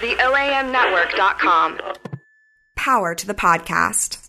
The OAMnetwork.com. Power to the podcast.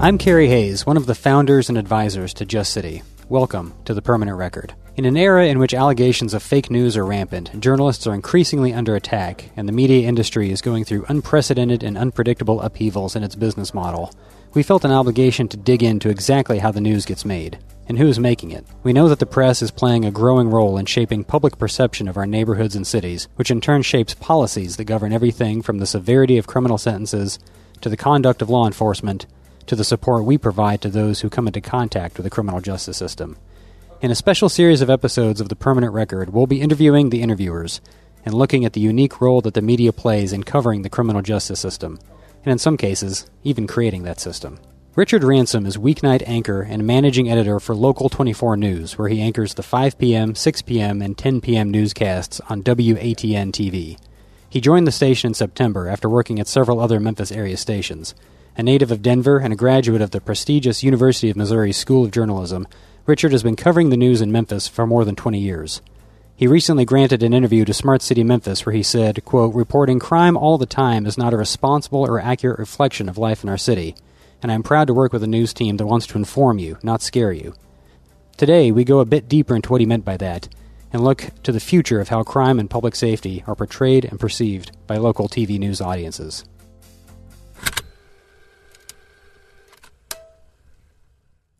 I'm Kerry Hayes, one of the founders and advisors to Just City. Welcome to the Permanent Record. In an era in which allegations of fake news are rampant, journalists are increasingly under attack, and the media industry is going through unprecedented and unpredictable upheavals in its business model, we felt an obligation to dig into exactly how the news gets made and who is making it. We know that the press is playing a growing role in shaping public perception of our neighborhoods and cities, which in turn shapes policies that govern everything from the severity of criminal sentences to the conduct of law enforcement to the support we provide to those who come into contact with the criminal justice system. In a special series of episodes of The Permanent Record, we'll be interviewing the interviewers and looking at the unique role that the media plays in covering the criminal justice system, and in some cases, even creating that system. Richard Ransom is weeknight anchor and managing editor for Local 24 News, where he anchors the 5 p.m., 6 p.m., and 10 p.m. newscasts on WATN TV. He joined the station in September after working at several other Memphis area stations. A native of Denver and a graduate of the prestigious University of Missouri School of Journalism, Richard has been covering the news in Memphis for more than 20 years. He recently granted an interview to Smart City Memphis where he said, quote, Reporting crime all the time is not a responsible or accurate reflection of life in our city, and I am proud to work with a news team that wants to inform you, not scare you. Today, we go a bit deeper into what he meant by that and look to the future of how crime and public safety are portrayed and perceived by local TV news audiences.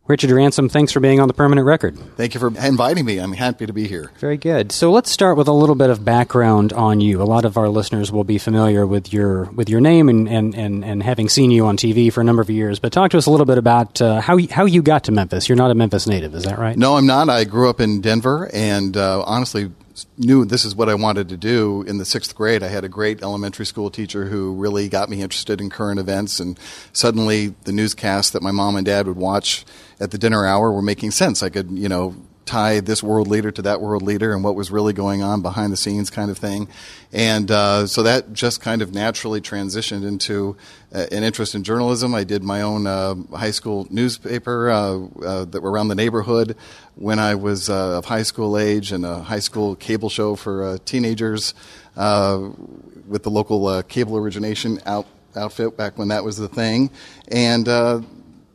Richard Ransom, thanks for being on the permanent record. Thank you for inviting me. I'm happy to be here. Very good. So let's start with a little bit of background on you. A lot of our listeners will be familiar with your with your name and, and, and, and having seen you on TV for a number of years. But talk to us a little bit about uh, how how you got to Memphis. You're not a Memphis native, is that right? No, I'm not. I grew up in Denver, and uh, honestly knew this is what I wanted to do in the sixth grade. I had a great elementary school teacher who really got me interested in current events, and suddenly the newscasts that my mom and dad would watch at the dinner hour were making sense. I could, you know, tie this world leader to that world leader and what was really going on behind the scenes kind of thing. And uh, so that just kind of naturally transitioned into uh, an interest in journalism. I did my own uh, high school newspaper uh, uh, that were around the neighborhood when I was uh, of high school age and a high school cable show for teenagers with the local cable origination out, outfit back when that was the thing. And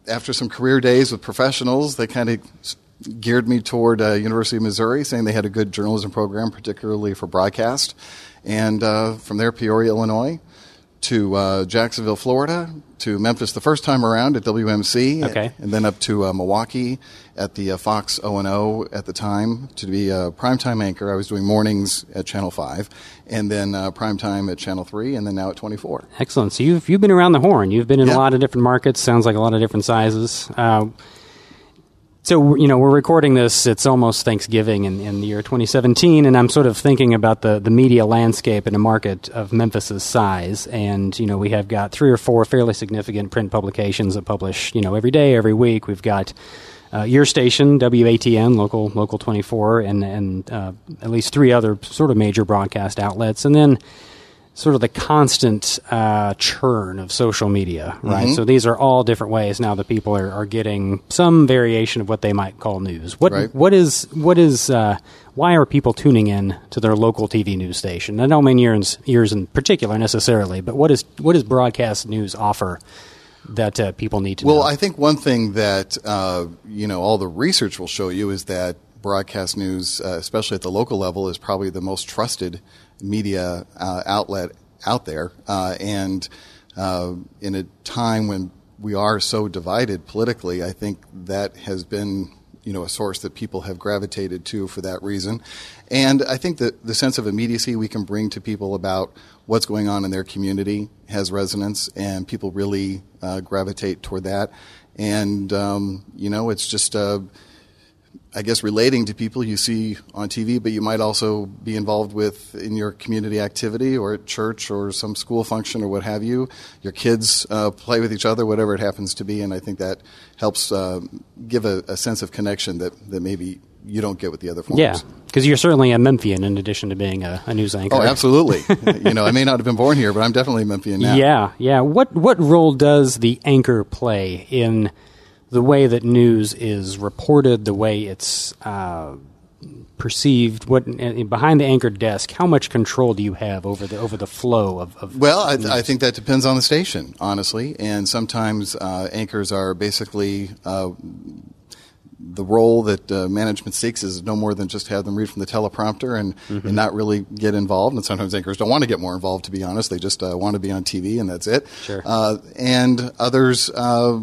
after some career days with professionals, they kind of geared me toward uh, University of Missouri, saying they had a good journalism program, particularly for broadcast. And uh, from there, Peoria, Illinois, to uh, Jacksonville, Florida, to Memphis the first time around at WMC, okay. and then up to uh, Milwaukee at the uh, Fox O and O at the time to be a primetime anchor. I was doing mornings at Channel Five, and then uh, primetime at Channel Three, and then now at 24. Excellent. So you've you've been around the horn. You've been in Yeah. a lot of different markets. Sounds like a lot of different sizes. So you know we're recording this. It's almost Thanksgiving in, in the year 2017, and I'm sort of thinking about the, the media landscape in a market of Memphis's size. And you know we have got three or four fairly significant print publications that publish you know every day, every week. We've got uh, your station, WATN, local local 24, and and uh, at least three other sort of major broadcast outlets, and then sort of the constant uh, churn of social media, right? So these are all different ways now that people are, are getting some variation of what they might call news. What Right. what is what is uh, why are people tuning in to their local TV news station? I don't mean yours, yours in particular necessarily, but what is what does broadcast news offer that uh, people need to Well, know? I think one thing that uh, you know all the research will show you is that broadcast news, uh, especially at the local level, is probably the most trusted media uh, outlet out there. Uh, and uh, in a time when we are so divided politically, I think that has been you know a source that people have gravitated to for that reason. And I think that the sense of immediacy we can bring to people about what's going on in their community has resonance, and people really uh, gravitate toward that. And um, you know, it's just. Uh, I guess relating to people you see on TV, but you might also be involved with in your community activity or at church or some school function or what have you. Your kids uh, play with each other, whatever it happens to be, and I think that helps uh, give a, a sense of connection that, that maybe you don't get with the other forms. Yeah, because you're certainly a Memphian in addition to being a, a news anchor. Oh, absolutely. you know, I may not have been born here, but I'm definitely a Memphian now. Yeah, yeah. What what role does the anchor play in the way that news is reported, the way it's uh, perceived? What behind the anchor desk? How much control do you have over the over the flow of? of Well, I, I think that depends on the station, honestly. And sometimes uh, anchors are basically uh, the role that uh, management seeks is no more than just have them read from the teleprompter and, Mm-hmm. and not really get involved. And sometimes anchors don't want to get more involved, to be honest. They just uh, want to be on TV and that's it. Sure. Uh, and others uh,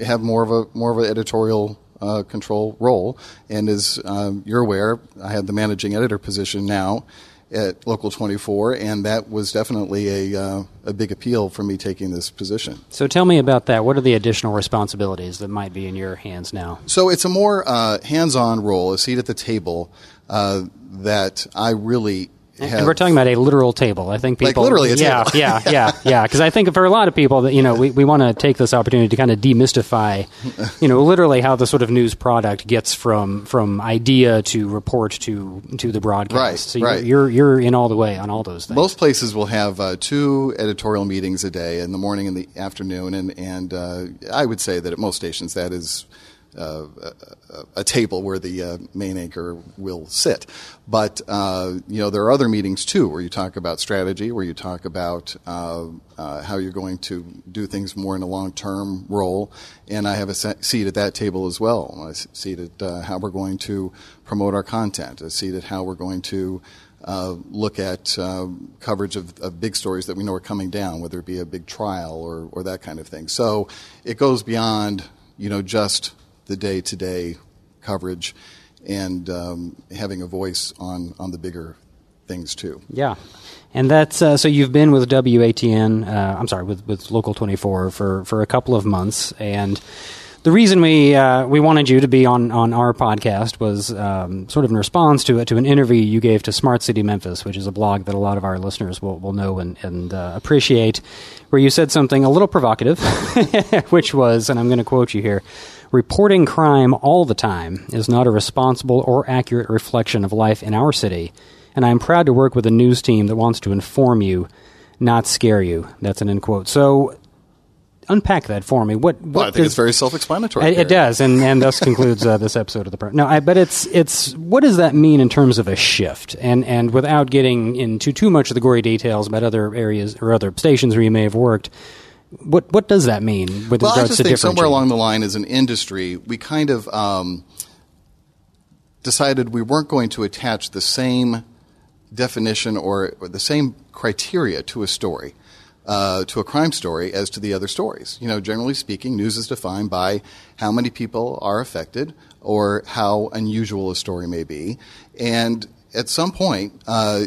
have more of a more of an editorial uh, control role. And as um, you're aware, I have the managing editor position now at Local 24, and that was definitely a uh, a big appeal for me taking this position. so tell me about that. What are the additional responsibilities that might be in your hands now? So it's a more uh, hands-on role, a seat at the table uh, that I really have. And we're talking about a literal table. I think Like people, literally a yeah, table. yeah, yeah, yeah. Because I think for a lot of people that you know, we, we want to take this opportunity to kind of demystify, you know, literally how the sort of news product gets from from idea to report to to the broadcast. Right, so you're, right. you're you're in all the way on all those things. Most places will have uh, two editorial meetings a day, in the morning and the afternoon, and and uh, I would say that at most stations that is uh, a, a table where the uh, main anchor will sit. But uh, you know there are other meetings too, where you talk about strategy, where you talk about uh, uh, how you're going to do things more in a long-term role, and I have a se- seat at that table as well. S- seat at how we're going to promote our content, a seat at how we're going to uh, look at uh, coverage of, of big stories that we know are coming down, whether it be a big trial or, or that kind of thing. So it goes beyond, you know, just the day to day coverage and um, having a voice on, on the bigger things too. Yeah, and that's uh, so you've been with WATN. Uh, I'm sorry, with with Local 24 for for a couple of months, and the reason we uh, we wanted you to be on on our podcast was um, sort of in response to to an interview you gave to Smart City Memphis, which is a blog that a lot of our listeners will will know and and uh, appreciate, where you said something a little provocative, which was, and I'm going to quote you here. Reporting crime all the time is not a responsible or accurate reflection of life in our city and I am proud to work with a news team that wants to inform you, not scare you. That's an end quote. So, unpack that for me. What? what Well, I think does- it's very self explanatory. It, it does, and, and thus concludes uh, this episode of the. Pro- no, I, but it's it's what does that mean in terms of a shift? And and without getting into too much of the gory details about other areas or other stations where you may have worked, what what does that mean with Well, I just to think somewhere along the line, as an industry, we kind of um, decided we weren't going to attach the same definition or, or the same criteria to a story, uh, to a crime story, as to the other stories. You know, generally speaking, news is defined by how many people are affected or how unusual a story may be, and at some point. Uh,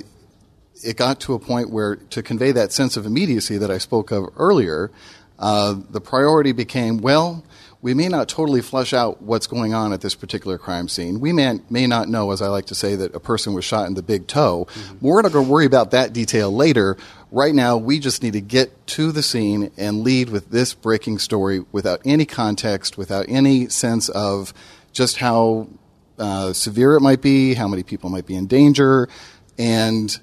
it got to a point where to convey that sense of immediacy that I spoke of earlier, uh, the priority became well, we may not totally flesh out what's going on at this particular crime scene. We may, may not know, as I like to say, that a person was shot in the big toe. We're not going to worry about that detail later. Right now, we just need to get to the scene and lead with this breaking story without any context, without any sense of just how uh, severe it might be, how many people might be in danger, and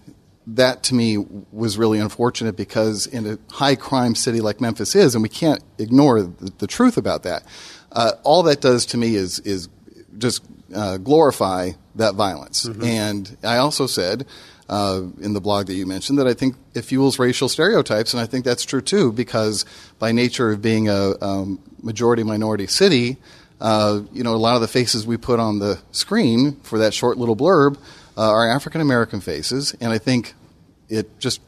that to me was really unfortunate because in a high crime city like Memphis is, and we can't ignore the, the truth about that. Uh, all that does to me is is just uh, glorify that violence. And I also said uh, in the blog that you mentioned that I think it fuels racial stereotypes, and I think that's true too because by nature of being a um, majority minority city, uh, you know, a lot of the faces we put on the screen for that short little blurb uh, are African American faces, and I think it just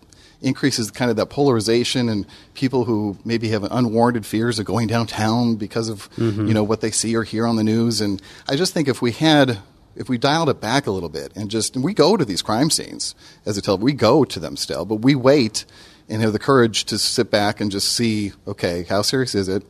increases kind of that polarization and people who maybe have unwarranted fears of going downtown because of you know what they see or hear on the news. And I just think if we had if we dialed it back a little bit and just and we go to these crime scenes as a tell we go to them still, but we wait and have the courage to sit back and just see okay how serious is it?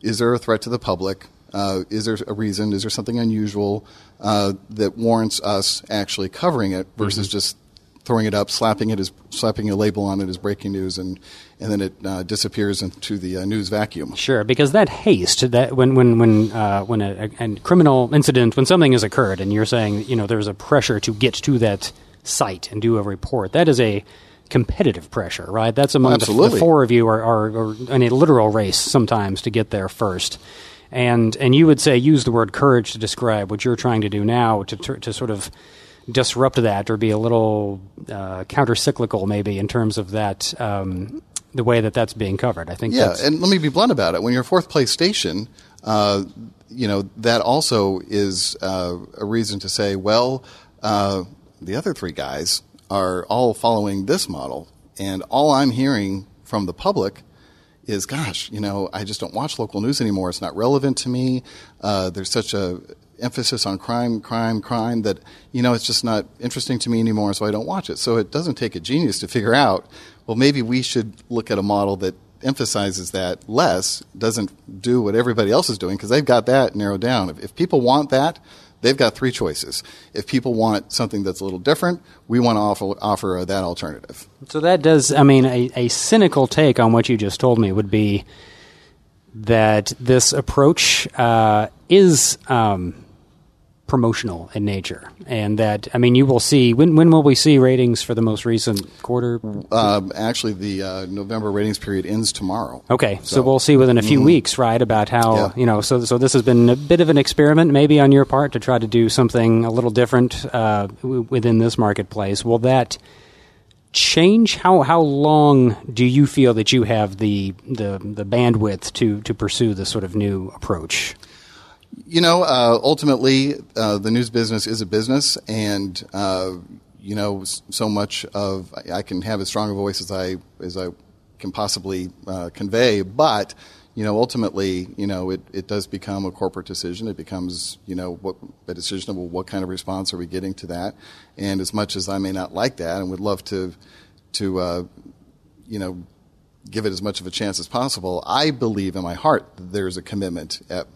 Is there a threat to the public? Uh, is there a reason? Is there something unusual uh, that warrants us actually covering it versus just throwing it up, slapping it as slapping a label on it as breaking news, and and then it uh, disappears into the uh, news vacuum. Sure, because that haste that when when when uh, when a, a, a criminal incident when something has occurred and you're saying you know there's a pressure to get to that site and do a report that is a competitive pressure, right? That's among the, the, four of you are, are, are in a literal race sometimes to get there first. And and you would say use the word courage to describe what you're trying to do now to to sort of disrupt that or be a little uh, counter cyclical maybe in terms of that um, the way that that's being covered. I think. Yeah, and let me be blunt about it. When you're a fourth place station, uh, you know that also is uh, a reason to say, well, uh, the other three guys are all following this model, and all I'm hearing from the public is, gosh, you know, I just don't watch local news anymore. It's not relevant to me. Uh, there's such a emphasis on crime, crime, crime that you know it's just not interesting to me anymore, so I don't watch it. So it doesn't take a genius to figure out. Well, maybe we should look at a model that emphasizes that less, doesn't do what everybody else is doing because they've got that narrowed down. If, if people want that, they've got three choices. If people want something that's a little different, we want to offer, offer that alternative. So that does, I mean, a, a cynical take on what you just told me would be that this approach uh, is um, promotional in nature, and that I mean, you will see when when will we see ratings for the most recent quarter? Um, actually, the uh, November ratings period ends tomorrow. Okay, so, so we'll see within a few mm-hmm. weeks, right? About how yeah. you know. So so this has been a bit of an experiment, maybe on your part, to try to do something a little different uh, w- within this marketplace. Will that? change how how long do you feel that you have the the the bandwidth to to pursue this sort of new approach you know, uh, ultimately, uh, the news business is a business, and uh, you know, so much of I can have as strong a voice as I as I can possibly uh, convey, but you know, ultimately, you know, it, it does become a corporate decision. It becomes, you know, what a decision of well, what kind of response are we getting to that. And as much as I may not like that and would love to, to, uh, you know, give it as much of a chance as possible, I believe in my heart that there's a commitment at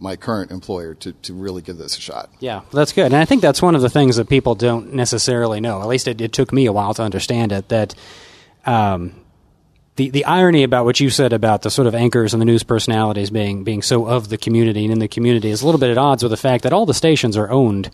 my current employer to, to really give this a shot. Yeah, that's good. And I think that's one of the things that people don't necessarily know. At least it, it took me a while to understand it. That um, the the irony about what you said about the sort of anchors and the news personalities being being so of the community and in the community is a little bit at odds with the fact that all the stations are owned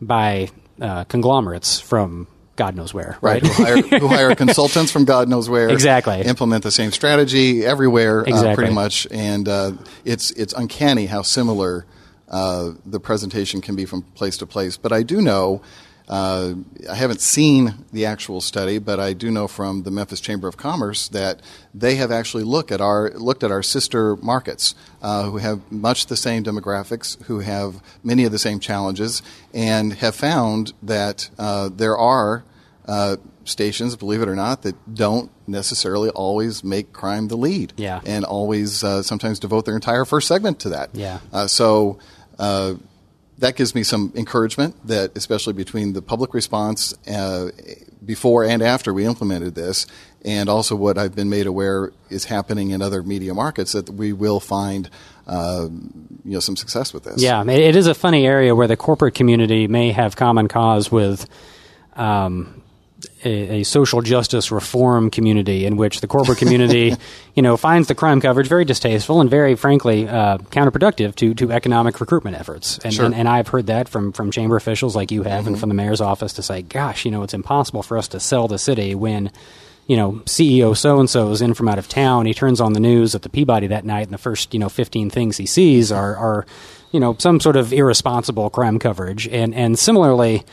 by uh, conglomerates from God knows where, right? right who, hire, who, hire, consultants from God knows where, exactly. Implement the same strategy everywhere, exactly. uh, pretty much, and uh, it's it's uncanny how similar uh, the presentation can be from place to place. But I do know. Uh, I haven't seen the actual study, but I do know from the Memphis Chamber of Commerce that they have actually looked at our looked at our sister markets, uh, who have much the same demographics, who have many of the same challenges, and have found that uh, there are uh, stations, believe it or not, that don't necessarily always make crime the lead. Yeah. And always uh, sometimes devote their entire first segment to that. Yeah. Uh, so uh, that gives me some encouragement that, especially between the public response uh, before and after we implemented this, and also what I've been made aware is happening in other media markets, that we will find. Uh, you know, some success with this. Yeah, it is a funny area where the corporate community may have common cause with um, a, a, social justice reform community in which the corporate community, you know, finds the crime coverage very distasteful and very, frankly, uh, counterproductive to, to economic recruitment efforts. And, sure. and, and, I've heard that from, from chamber officials like you have mm-hmm. and from the mayor's office to say, gosh, you know, it's impossible for us to sell the city when, you know, CEO so and so is in from out of town. He turns on the news at the Peabody that night, and the first, you know, 15 things he sees are, are you know, some sort of irresponsible crime coverage. And, and similarly,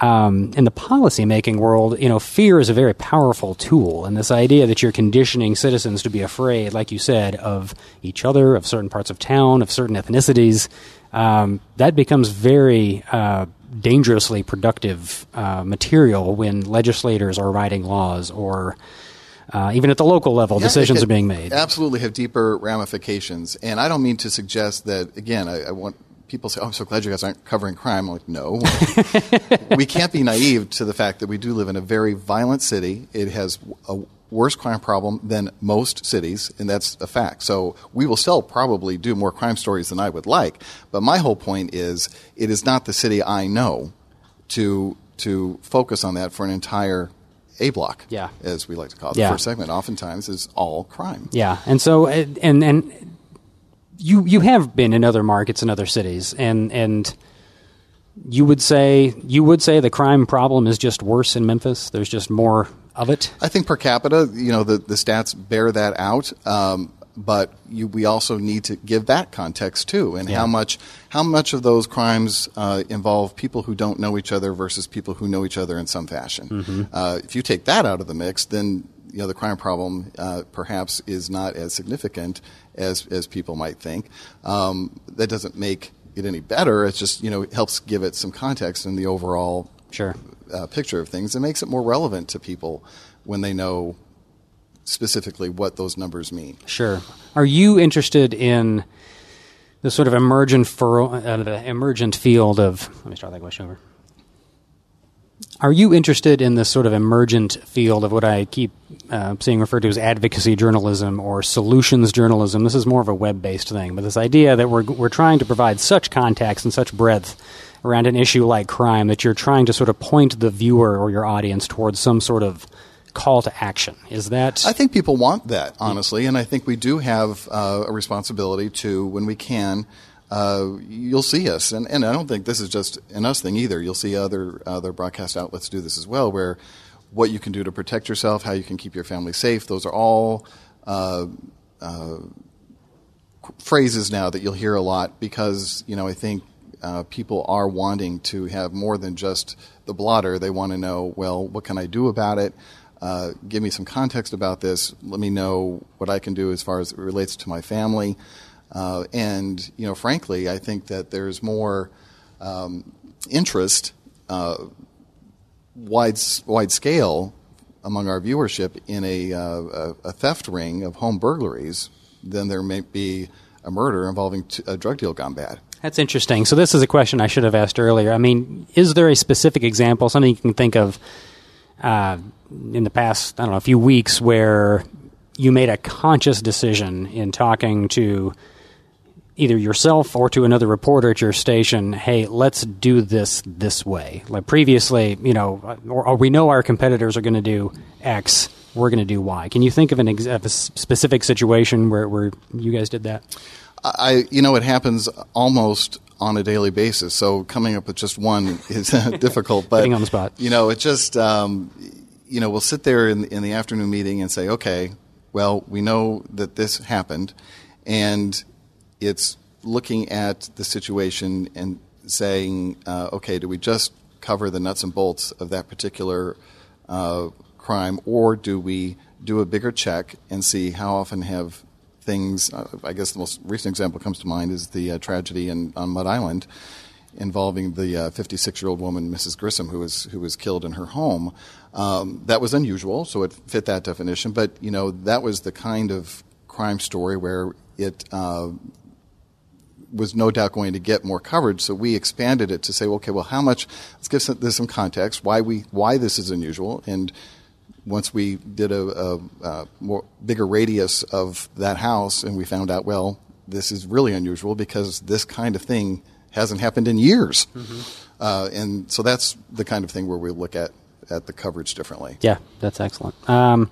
um, in the policymaking world, you know, fear is a very powerful tool, and this idea that you're conditioning citizens to be afraid, like you said, of each other, of certain parts of town, of certain ethnicities, um, that becomes very uh, dangerously productive uh, material when legislators are writing laws or. Uh, even at the local level, yeah, decisions are being made. Absolutely, have deeper ramifications, and I don't mean to suggest that. Again, I, I want people say, "Oh, I'm so glad you guys aren't covering crime." I'm like, no, we can't be naive to the fact that we do live in a very violent city. It has a worse crime problem than most cities, and that's a fact. So we will still probably do more crime stories than I would like. But my whole point is, it is not the city I know to to focus on that for an entire A block, Yeah. as we like to call it. Yeah. The first segment oftentimes is all crime. Yeah, and so and and you you have been in other markets in other cities, and and you would say you would say the crime problem is just worse in Memphis. There's just more of it. I think per capita, you know, the, the stats bear that out. Um, but you, we also need to give that context too, and Yeah. how much how much of those crimes uh, involve people who don't know each other versus people who know each other in some fashion. Mm-hmm. Uh, if you take that out of the mix, then you know the crime problem uh, perhaps is not as significant as as people might think. Um, that doesn't make it any better. It's just you know it helps give it some context in the overall Sure. uh, picture of things. It makes it more relevant to people when they know specifically what those numbers mean. Sure. Are you interested in the sort of emergent furrow, uh, the emergent field of? Let me start that question over. Are you interested in this sort of emergent field of what I keep uh, seeing referred to as advocacy journalism or solutions journalism? This is more of a web-based thing, but this idea that we're we're trying to provide such context and such breadth around an issue like crime that you're trying to sort of point the viewer or your audience towards some sort of call to action. Is that I think people want that, honestly, and I think we do have uh, a responsibility to, when we can, uh, you'll see us, and, and I don't think this is just an us thing either. You'll see other other broadcast outlets do this as well, where what you can do to protect yourself, how you can keep your family safe, those are all uh, uh, phrases now that you'll hear a lot because you know I think uh, people are wanting to have more than just the blotter. They want to know, well, what can I do about it? Uh, give me some context about this. Let me know what I can do as far as it relates to my family. Uh, and you know, frankly, I think that there's more um, interest, uh, wide wide scale, among our viewership in a, uh, a, theft ring of home burglaries than there may be a murder involving t- a drug deal gone bad. That's interesting. So this is a question I should have asked earlier. I mean, is there a specific example, something you can think of uh, in the past, I don't know, a few weeks, where you made a conscious decision in talking to either yourself or to another reporter at your station, hey, let's do this this way. Like previously, you know, or, or we know our competitors are going to do X, we're going to do Y. Can you think of an ex- of a specific situation where, where you guys did that? I, you know, it happens almost on a daily basis. So coming up with just one is difficult. But Putting on the spot. You know, it just, um, you know, we'll sit there in, in the afternoon meeting and say, okay, well, we know that this happened, and it's looking at the situation and saying, uh, okay, do we just cover the nuts and bolts of that particular uh, crime, or do we do a bigger check and see how often have things? Uh, I guess the most recent example comes to mind is the uh, tragedy in, on Mud Island involving the 56 year old woman, Mrs. Grissom, who was who was killed in her home. Um, that was unusual, so it fit that definition. But you know, that was the kind of crime story where it uh, was no doubt going to get more coverage. So we expanded it to say, okay, well, how much? Let's give some, this some context. Why we why this is unusual and. Once we did a, a, a more bigger radius of that house, and we found out, well, this is really unusual because this kind of thing hasn't happened in years. Uh, and so that's the kind of thing where we look at, at the coverage differently. Yeah, that's excellent. Um,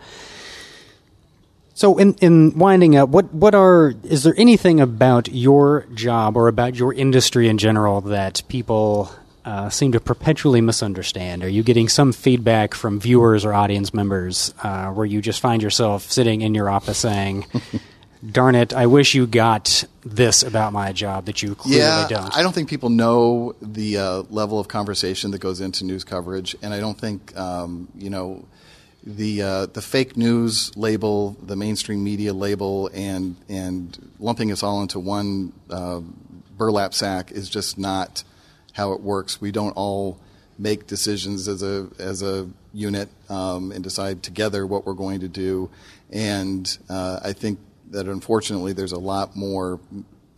so, in in winding up, what what are is there anything about your job or about your industry in general that people uh, seem to perpetually misunderstand? Are you getting some feedback from viewers or audience members uh, where you just find yourself sitting in your office saying? Darn it! I wish you got this about my job that you clearly yeah, don't. I don't think people know the uh, level of conversation that goes into news coverage, and I don't think um, you know the uh, the fake news label, the mainstream media label, and and lumping us all into one uh, burlap sack is just not how it works. We don't all make decisions as a as a unit um, and decide together what we're going to do, and uh, I think that unfortunately there's a lot more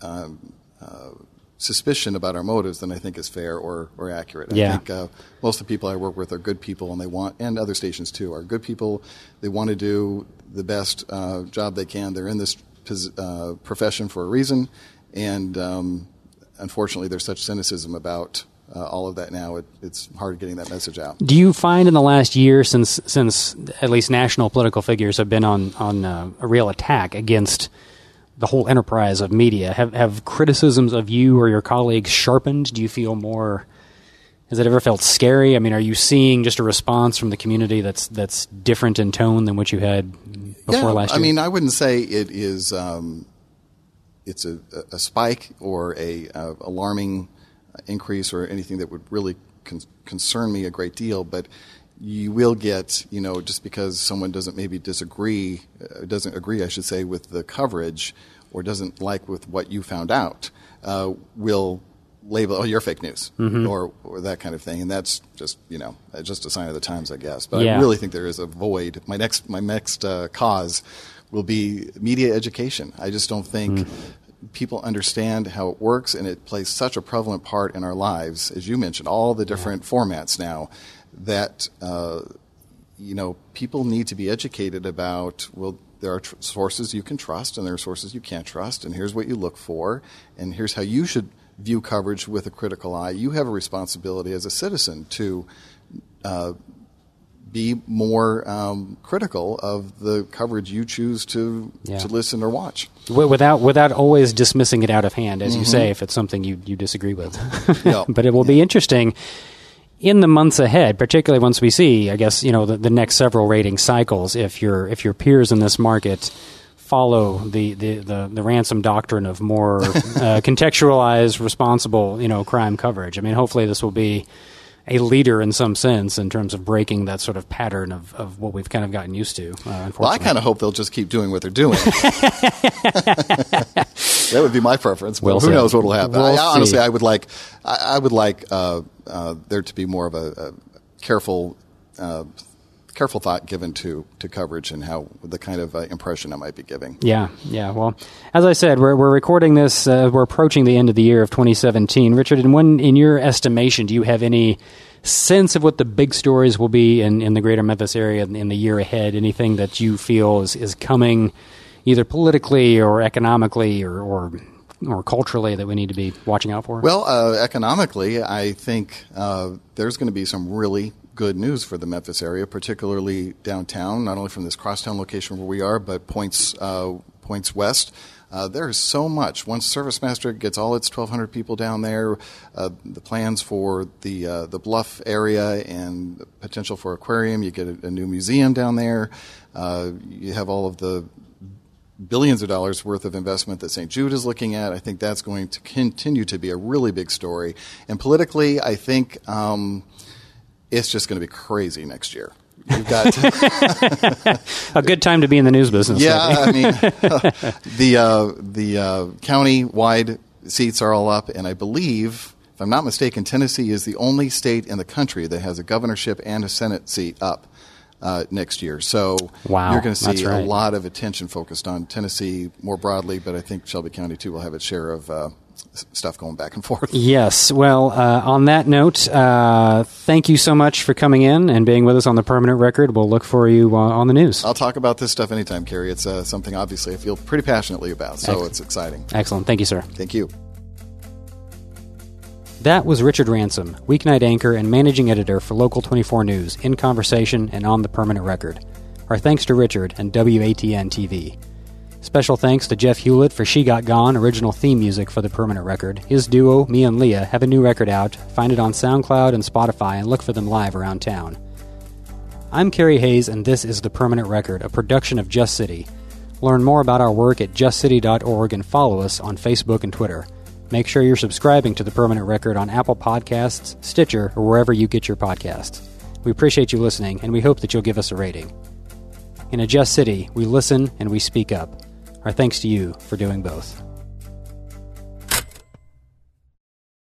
um, uh, suspicion about our motives than I think is fair or, or accurate. Yeah. I think uh, most of the people I work with are good people, and they want, and other stations too, are good people. They want to do the best uh, job they can. They're in this uh, profession for a reason, and um, unfortunately, there's such cynicism about uh, all of that now, it, it's hard getting that message out. Do you find in the last year, since since at least national political figures have been on on uh, a real attack against the whole enterprise of media, have have criticisms of you or your colleagues sharpened? Do you feel more? Has it ever felt scary? I mean, are you seeing just a response from the community that's that's different in tone than what you had before yeah, last year? I mean, I wouldn't say it is. Um, it's a, a spike or a, a alarming increase or anything that would really con- concern me a great deal, but you will get, you know, just because someone doesn't maybe disagree, uh, doesn't agree, I should say, with the coverage or doesn't like with what you found out, uh, will label, oh, you're fake news Mm-hmm. or, or that kind of thing. And that's just, you know, uh, just a sign of the times, I guess. But Yeah. I really think there is a void. My next, my next uh, cause will be media education. I just don't think Mm. people understand how it works, and it plays such a prevalent part in our lives, as you mentioned, all the different formats now that uh, you know people need to be educated about. Well, there are tr- sources you can trust, and there are sources you can't trust, and here's what you look for, and here's how you should view coverage with a critical eye. You have a responsibility as a citizen to uh, be more um, critical of the coverage you choose to Yeah. to listen or watch. Without without always dismissing it out of hand, as you say, if it's something you, you disagree with. Mm-hmm. But it will be interesting in the months ahead, particularly once we see, I guess, you know, the, the next several rating cycles. If your if your peers in this market follow the the, the, the ransom doctrine of more uh, contextualized, responsible, you know, crime coverage. I mean, hopefully this will be a leader in some sense in terms of breaking that sort of pattern of, of what we've kind of gotten used to. Uh, unfortunately, Well, I kind of hope they'll just keep doing what they're doing. that would be my preference. But Well who said. knows what will happen? We'll I, honestly. I would like, I, I would like uh, uh, there to be more of a, a careful, uh, careful thought given to to coverage and how the kind of uh, impression I might be giving. Yeah, yeah. Well, as I said, we're we're recording this. Uh, we're approaching the end of the year of 2017. Richard, and when, in your estimation, do you have any sense of what the big stories will be in, in the greater Memphis area in, in the year ahead? Anything that you feel is, is coming, either politically or economically or, or or culturally, that we need to be watching out for? Well, uh, economically, I think uh, there's going to be some really good news for the Memphis area, particularly downtown. Not only from this crosstown location where we are, but points uh, points west. Uh, there is so much. Once ServiceMaster gets all its 1,200 people down there, uh, the plans for the uh, the Bluff area and potential for aquarium. You get a, a new museum down there. You have all of the billions of dollars worth of investment that St. Jude is looking at. I think that's going to continue to be a really big story. And politically, I think um, it's just going to be crazy next year. You've got a good time to be in the news business. yeah, I mean the uh, the uh, county wide seats are all up, and I believe. If I'm not mistaken, Tennessee is the only state in the country that has a governorship and a Senate seat up uh, next year. So Wow, you're going to see right. a lot of attention focused on Tennessee more broadly, but I think Shelby County too will have its share of uh, stuff going back and forth. Yes. Well, uh, on that note, uh, thank you so much for coming in and being with us on the permanent record. We'll look for you uh, on the news. I'll talk about this stuff anytime, Kerry. It's uh, something obviously I feel pretty passionately about, so Excellent. it's exciting. Excellent. Thank you, sir. Thank you. That was Richard Ransom, weeknight anchor and managing editor for Local 24 News, in conversation and on the permanent record. Our thanks to Richard and WATN TV. Special thanks to Jeff Hewlett for She Got Gone, original theme music for the permanent record. His duo, me and Leah, have a new record out. Find it on SoundCloud and Spotify and look for them live around town. I'm Kerry Hayes, and this is The Permanent Record, a production of Just City. Learn more about our work at justcity.org and follow us on Facebook and Twitter. Make sure you're subscribing to The Permanent Record on Apple Podcasts, Stitcher, or wherever you get your podcasts. We appreciate you listening, and we hope that you'll give us a rating. In a Just City, we listen and we speak up. Our thanks to you for doing both.